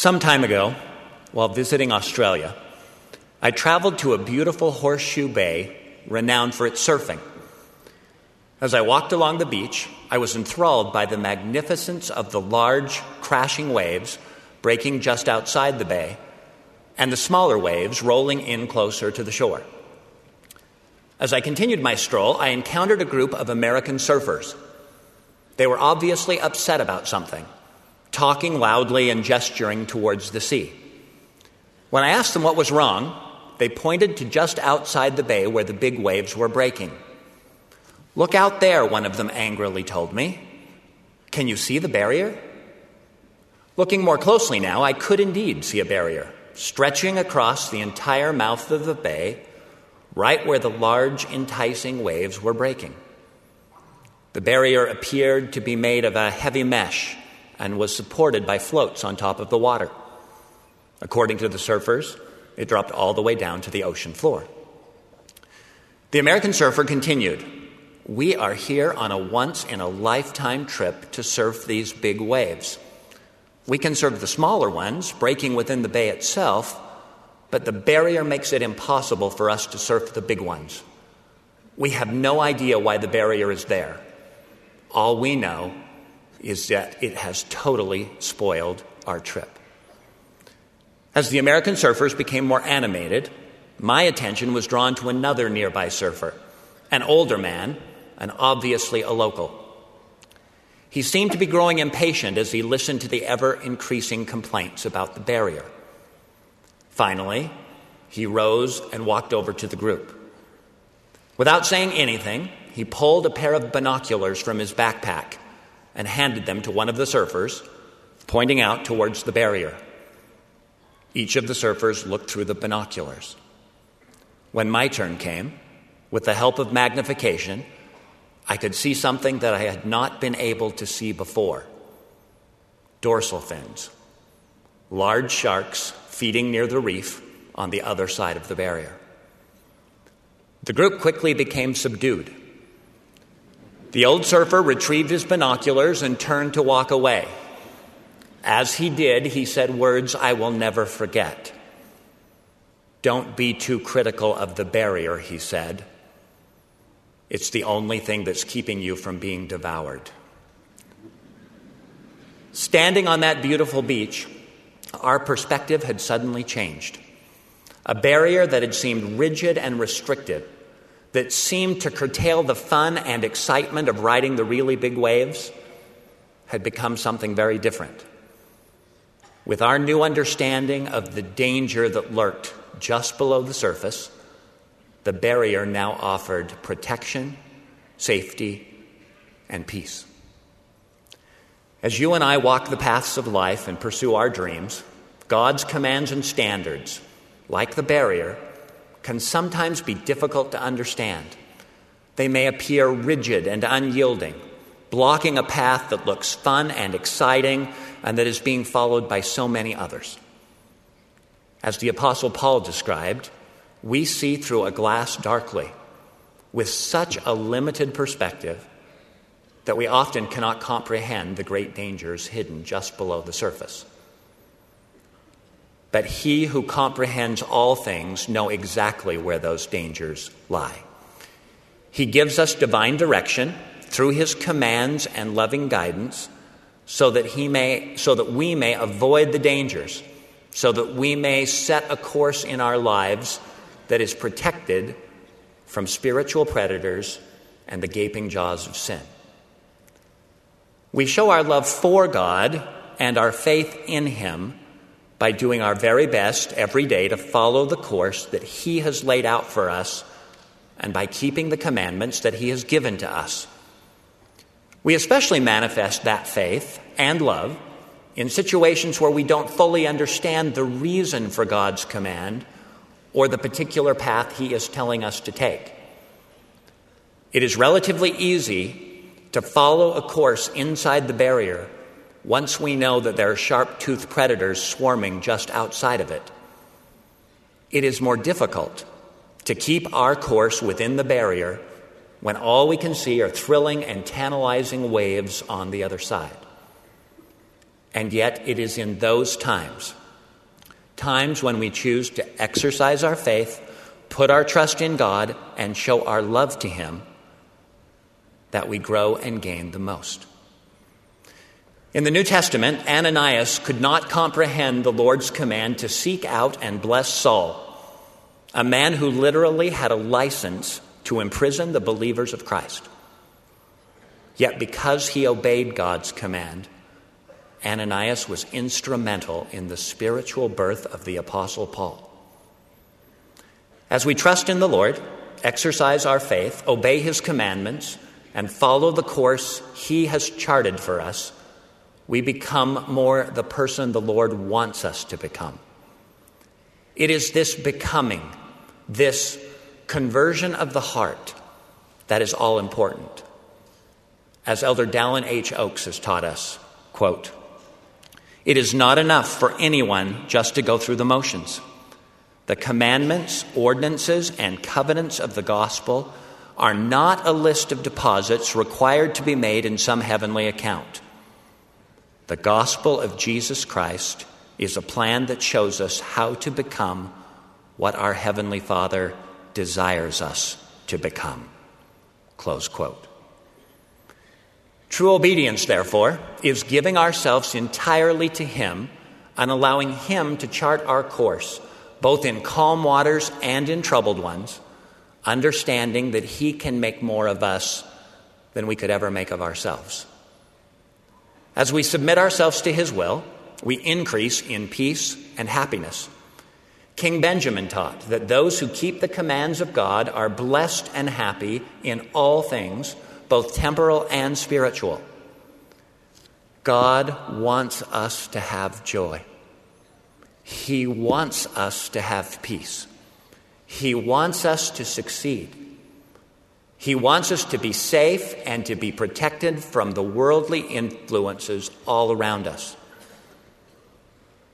Some time ago, while visiting Australia, I traveled to a beautiful horseshoe bay renowned for its surfing. As I walked along the beach, I was enthralled by the magnificence of the large, crashing waves breaking just outside the bay and the smaller waves rolling in closer to the shore. As I continued my stroll, I encountered a group of American surfers. They were obviously upset about something, talking loudly and gesturing towards the sea. When I asked them what was wrong, they pointed to just outside the bay where the big waves were breaking. Look out there, one of them angrily told me. Can you see the barrier? Looking more closely now, I could indeed see a barrier stretching across the entire mouth of the bay right where the large, enticing waves were breaking. The barrier appeared to be made of a heavy mesh and was supported by floats on top of the water. According to the surfers, it dropped all the way down to the ocean floor. The American surfer continued We are here on a once in a lifetime trip to surf these big waves. We can surf the smaller ones, breaking within the bay itself, but the barrier makes it impossible for us to surf the big ones. We have no idea why the barrier is there. All we know is that it has totally spoiled our trip. As the American surfers became more animated, my attention was drawn to another nearby surfer, an older man, and obviously a local. He seemed to be growing impatient as he listened to the ever increasing complaints about the barrier. Finally, he rose and walked over to the group. Without saying anything, he pulled a pair of binoculars from his backpack and handed them to one of the surfers, pointing out towards the barrier. Each of the surfers looked through the binoculars. When my turn came, with the help of magnification, I could see something that I had not been able to see before dorsal fins, large sharks feeding near the reef on the other side of the barrier. The group quickly became subdued. The old surfer retrieved his binoculars and turned to walk away. As he did, he said words I will never forget. Don't be too critical of the barrier, he said. It's the only thing that's keeping you from being devoured. Standing on that beautiful beach, our perspective had suddenly changed. A barrier that had seemed rigid and restricted, that seemed to curtail the fun and excitement of riding the really big waves, had become something very different. With our new understanding of the danger that lurked just below the surface, the barrier now offered protection, safety, and peace. As you and I walk the paths of life and pursue our dreams, God's commands and standards, like the barrier, can sometimes be difficult to understand. They may appear rigid and unyielding, blocking a path that looks fun and exciting and that is being followed by so many others. As the Apostle Paul described, we see through a glass darkly with such a limited perspective that we often cannot comprehend the great dangers hidden just below the surface. But he who comprehends all things know exactly where those dangers lie. He gives us divine direction through his commands and loving guidance so that he may so that we may avoid the dangers so that we may set a course in our lives that is protected from spiritual predators and the gaping jaws of sin. We show our love for God and our faith in Him by doing our very best every day to follow the course that He has laid out for us and by keeping the commandments that He has given to us. We especially manifest that faith and love in situations where we don't fully understand the reason for God's command or the particular path He is telling us to take. It is relatively easy to follow a course inside the barrier once we know that there are sharp toothed predators swarming just outside of it. It is more difficult to keep our course within the barrier when all we can see are thrilling and tantalizing waves on the other side. And yet, it is in those times, times when we choose to exercise our faith, put our trust in God, and show our love to Him, that we grow and gain the most. In the New Testament, Ananias could not comprehend the Lord's command to seek out and bless Saul, a man who literally had a license to imprison the believers of Christ. Yet, because he obeyed God's command, Ananias was instrumental in the spiritual birth of the Apostle Paul. As we trust in the Lord, exercise our faith, obey his commandments, and follow the course he has charted for us, we become more the person the Lord wants us to become. It is this becoming, this conversion of the heart, that is all important. As Elder Dallin H. Oakes has taught us, quote, it is not enough for anyone just to go through the motions. The commandments, ordinances, and covenants of the gospel are not a list of deposits required to be made in some heavenly account. The gospel of Jesus Christ is a plan that shows us how to become what our Heavenly Father desires us to become. Close quote. True obedience, therefore, is giving ourselves entirely to Him and allowing Him to chart our course, both in calm waters and in troubled ones, understanding that He can make more of us than we could ever make of ourselves. As we submit ourselves to His will, we increase in peace and happiness. King Benjamin taught that those who keep the commands of God are blessed and happy in all things, both temporal and spiritual. God wants us to have joy. He wants us to have peace. He wants us to succeed. He wants us to be safe and to be protected from the worldly influences all around us.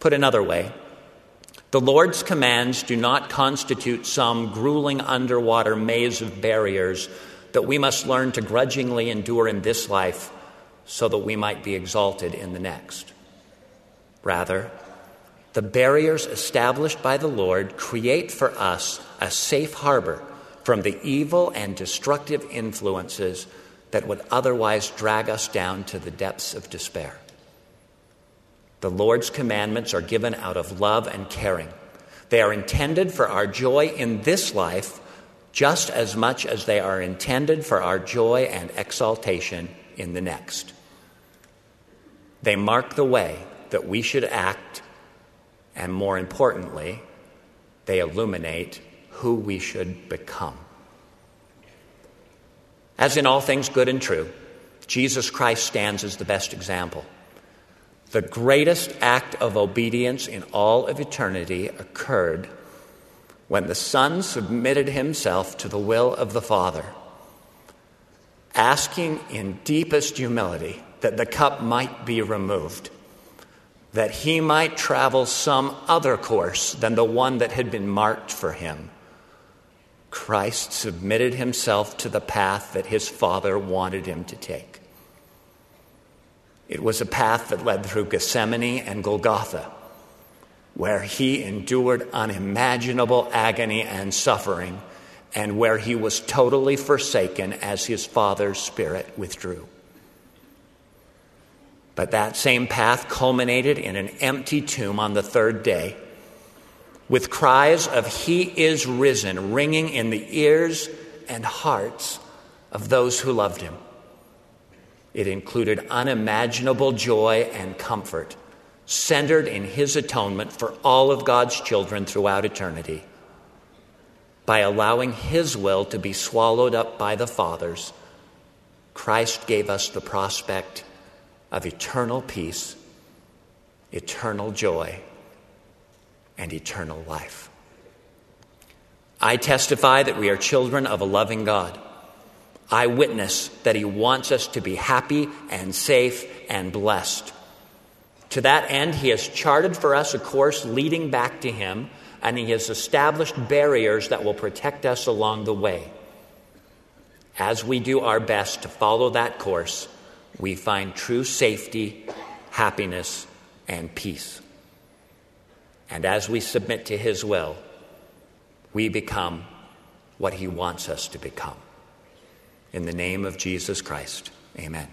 Put another way, the Lord's commands do not constitute some grueling underwater maze of barriers that we must learn to grudgingly endure in this life so that we might be exalted in the next. Rather, the barriers established by the Lord create for us a safe harbor from the evil and destructive influences that would otherwise drag us down to the depths of despair. The Lord's commandments are given out of love and caring. They are intended for our joy in this life just as much as they are intended for our joy and exaltation in the next. They mark the way that we should act, and more importantly, they illuminate who we should become. As in all things good and true, Jesus Christ stands as the best example. The greatest act of obedience in all of eternity occurred when the Son submitted himself to the will of the Father, asking in deepest humility that the cup might be removed, that he might travel some other course than the one that had been marked for him Christ submitted himself to the path that his Father wanted him to take. It was a path that led through Gethsemane and Golgotha, where he endured unimaginable agony and suffering, and where he was totally forsaken as his Father's Spirit withdrew. But that same path culminated in an empty tomb on the third day with cries of He is risen ringing in the ears and hearts of those who loved Him. It included unimaginable joy and comfort centered in His atonement for all of God's children throughout eternity. By allowing His will to be swallowed up by the Father's, Christ gave us the prospect of eternal peace, eternal joy and eternal life. I testify that we are children of a loving God. I witness that He wants us to be happy and safe and blessed. To that end, He has charted for us a course leading back to Him, and He has established barriers that will protect us along the way. As we do our best to follow that course, we find true safety, happiness, and peace. And as we submit to His will, we become what He wants us to become. In the name of Jesus Christ, amen.